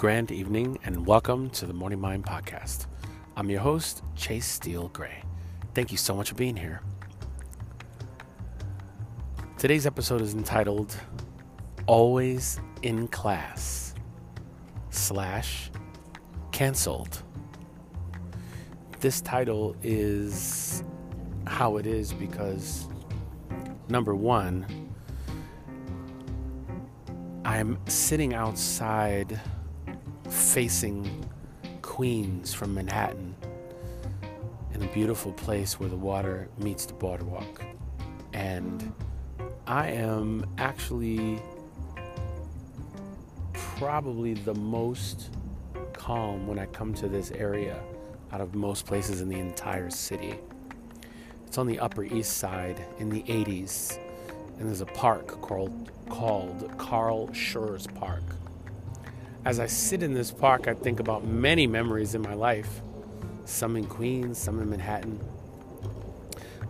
grand evening, and welcome to the Morning Mind Podcast. I'm your host, Chase Steele Gray. Thank you so much for being here. Today's episode is entitled Always in Class slash Cancelled. This title is how it is because, number one, I'm sitting outside facing Queens from Manhattan in a beautiful place where the water meets the boardwalk. And I am actually probably the most calm when I come to this area out of most places in the entire city. It's on the Upper East Side in the 80s, and there's a park called, called Carl Schurz Park as I sit in this park, I think about many memories in my life, some in Queens, some in Manhattan.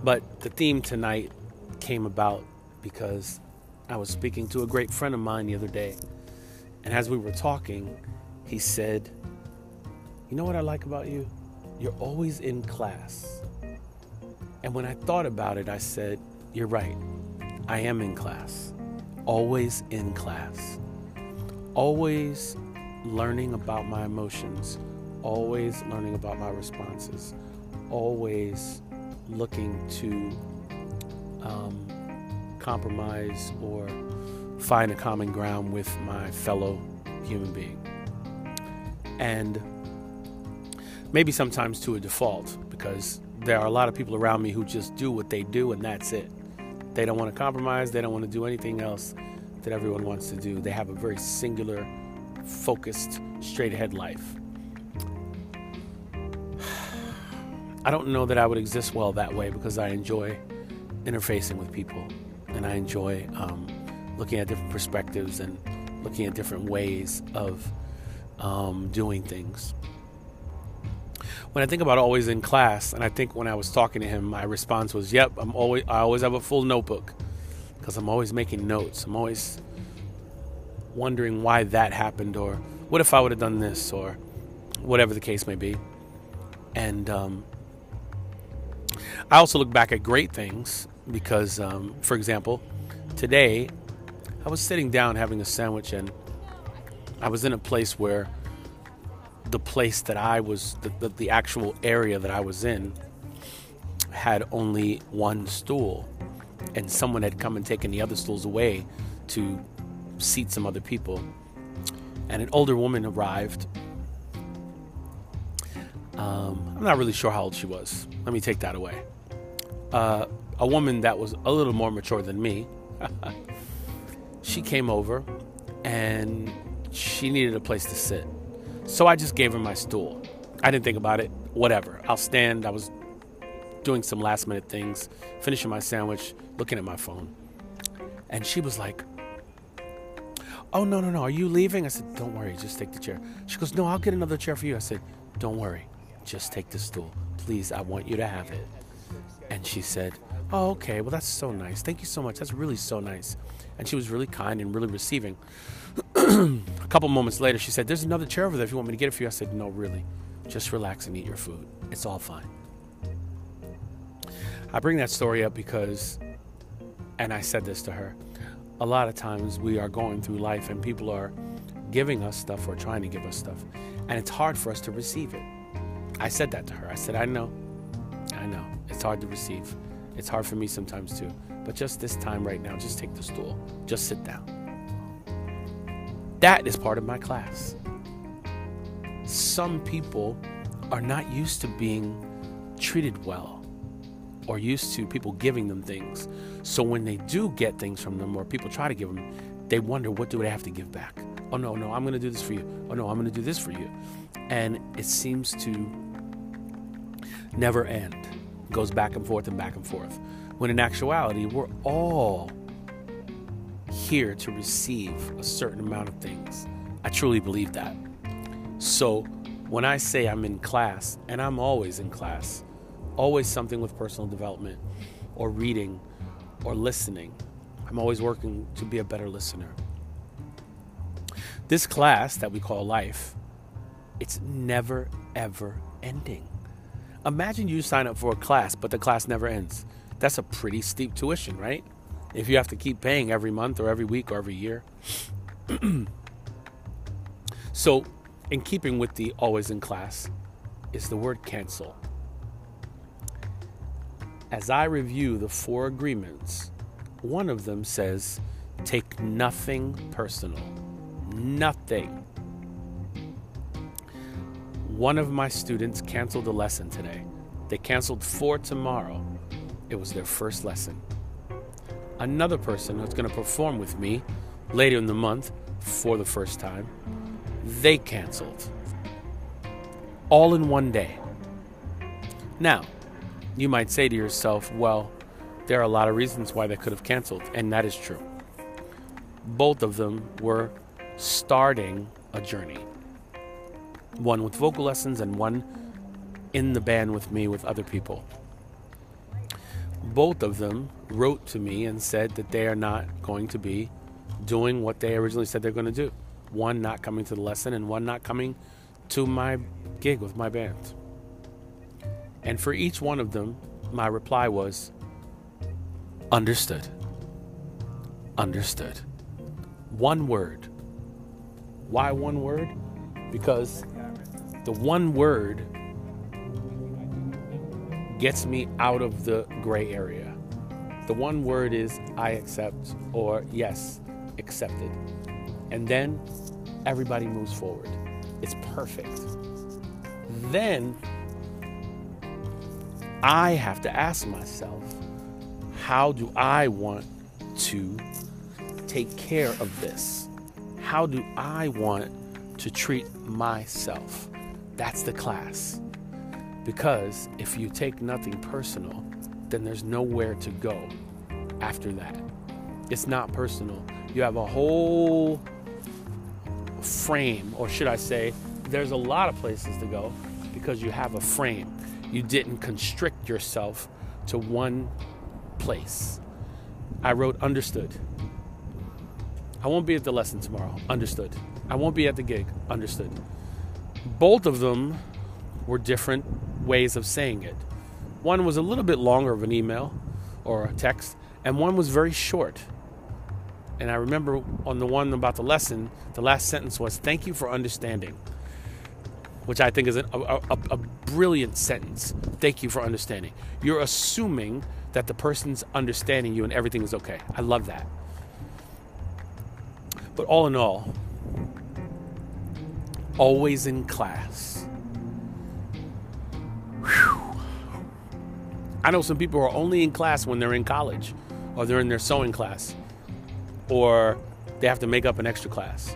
But the theme tonight came about because I was speaking to a great friend of mine the other day. And as we were talking, he said, You know what I like about you? You're always in class. And when I thought about it, I said, You're right. I am in class. Always in class always learning about my emotions, always learning about my responses, always looking to um, compromise or find a common ground with my fellow human being. And maybe sometimes to a default, because there are a lot of people around me who just do what they do and that's it. They don't want to compromise, they don't want to do anything else that everyone wants to do. They have a very singular, focused, straight ahead life. I don't know that I would exist well that way because I enjoy interfacing with people and I enjoy um, looking at different perspectives and looking at different ways of um, doing things. When I think about always in class, and I think when I was talking to him, my response was, "Yep, I'm always I always have a full notebook." Because I'm always making notes. I'm always wondering why that happened, or what if I would have done this, or whatever the case may be. And um, I also look back at great things because, um, for example, today I was sitting down having a sandwich, and I was in a place where the place that I was, the, the, the actual area that I was in, had only one stool and someone had come and taken the other stools away to seat some other people. And an older woman arrived. Um, I'm not really sure how old she was. Let me take that away. Uh, a woman that was a little more mature than me. she came over and she needed a place to sit. So I just gave her my stool. I didn't think about it. Whatever. I'll stand. I was doing some last minute things, finishing my sandwich, looking at my phone. And she was like, Oh, no, no, no. Are you leaving? I said, Don't worry. Just take the chair. She goes, No, I'll get another chair for you. I said, Don't worry. Just take the stool. Please, I want you to have it. And she said, Oh, okay. Well, that's so nice. Thank you so much. That's really so nice. And she was really kind and really receiving. a couple moments later, she said, There's another chair over there if you want me to get it for you. I said, No, really. Just relax and eat your food. It's all fine. I bring that story up because, and I said this to her, a lot of times we are going through life and people are giving us stuff or trying to give us stuff, and it's hard for us to receive it. I said that to her. I said, I know, I know, it's hard to receive. It's hard for me sometimes too. But just this time right now, just take the stool, just sit down. That is part of my class. Some people are not used to being treated well or used to people giving them things. So when they do get things from them or people try to give them, they wonder what do they have to give back? Oh no, no, I'm going to do this for you. Oh no, I'm going to do this for you. And it seems to never end. It goes back and forth and back and forth. When in actuality, we're all here to receive a certain amount of things. I truly believe that. So when I say I'm in class, and I'm always in class, always something with personal development or reading or listening. I'm always working to be a better listener. This class that we call life, it's never, ever ending. Imagine you sign up for a class, but the class never ends. That's a pretty steep tuition, right? If you have to keep paying every month or every week or every year. so, in keeping with the always in class, is the word cancel. As I review the four agreements, one of them says, take nothing personal. Nothing. One of my students canceled a lesson today. They canceled for tomorrow. It was their first lesson. Another person who's going to perform with me later in the month for the first time, they canceled. All in one day. Now, you might say to yourself, well, there are a lot of reasons why they could have canceled, and that is true. Both of them were starting a journey one with vocal lessons and one in the band with me with other people. Both of them wrote to me and said that they are not going to be doing what they originally said they're going to do. One not coming to the lesson, and one not coming to my gig with my band. And for each one of them, my reply was understood. Understood. One word. Why one word? Because the one word gets me out of the gray area. The one word is I accept or yes, accepted. And then everybody moves forward. It's perfect. Then I have to ask myself, how do I want to take care of this? How do I want to treat myself? That's the class. Because if you take nothing personal, then there's nowhere to go after that. It's not personal. You have a whole frame, or should I say, there's a lot of places to go because you have a frame. You didn't constrict yourself to one place. I wrote understood. I won't be at the lesson tomorrow. Understood. I won't be at the gig. Understood. Both of them were different ways of saying it. One was a little bit longer of an email or a text, and one was very short. And I remember on the one about the lesson, the last sentence was, Thank you for understanding, which I think is a, a, a brilliant sentence. Thank you for understanding. You're assuming that the person's understanding you and everything is okay. I love that. But all in all, always in class. Whew. I know some people are only in class when they're in college or they're in their sewing class or they have to make up an extra class.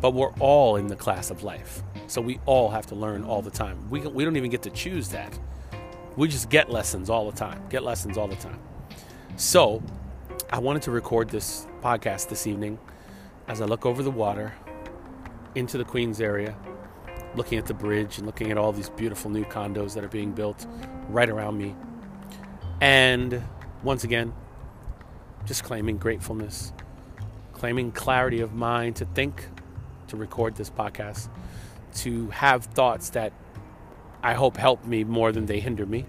But we're all in the class of life. So we all have to learn all the time. We, we don't even get to choose that. We just get lessons all the time, get lessons all the time. So I wanted to record this podcast this evening as I look over the water into the Queens area, looking at the bridge and looking at all these beautiful new condos that are being built right around me. And once again, just claiming gratefulness, claiming clarity of mind to think, to record this podcast, to have thoughts that I hope help me more than they hinder me.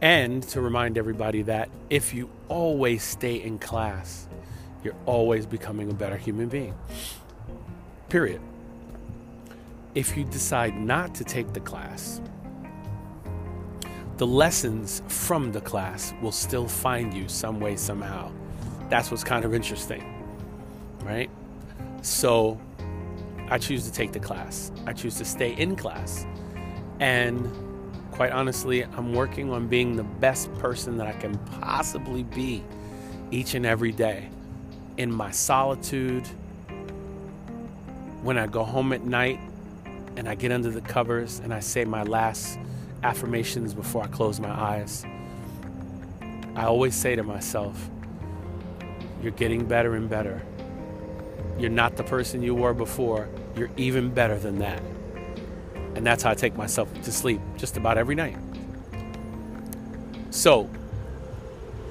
And to remind everybody that if you always stay in class, you're always becoming a better human being. Period. If you decide not to take the class, the lessons from the class will still find you some way, somehow. That's what's kind of interesting, right? So I choose to take the class, I choose to stay in class. And quite honestly, I'm working on being the best person that I can possibly be each and every day in my solitude. When I go home at night and I get under the covers and I say my last affirmations before I close my eyes, I always say to myself, You're getting better and better. You're not the person you were before. You're even better than that. And that's how I take myself to sleep just about every night. So,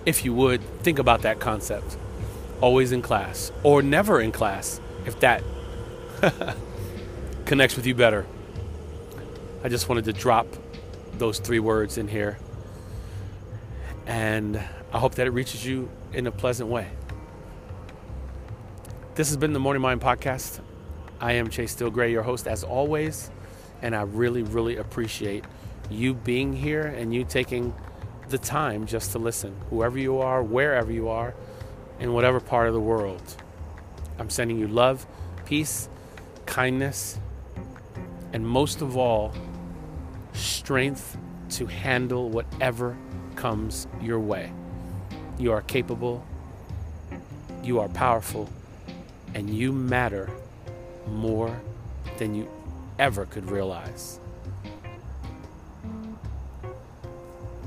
if you would, think about that concept. Always in class, or never in class, if that connects with you better, I just wanted to drop those three words in here. And I hope that it reaches you in a pleasant way. This has been the Morning Mind Podcast. I am Chase Steele Gray, your host, as always. And I really, really appreciate you being here and you taking the time just to listen, whoever you are, wherever you are, in whatever part of the world. I'm sending you love, peace, kindness, and most of all, strength to handle whatever comes your way. You are capable, you are powerful, and you matter more than you ever could realize.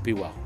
Be well.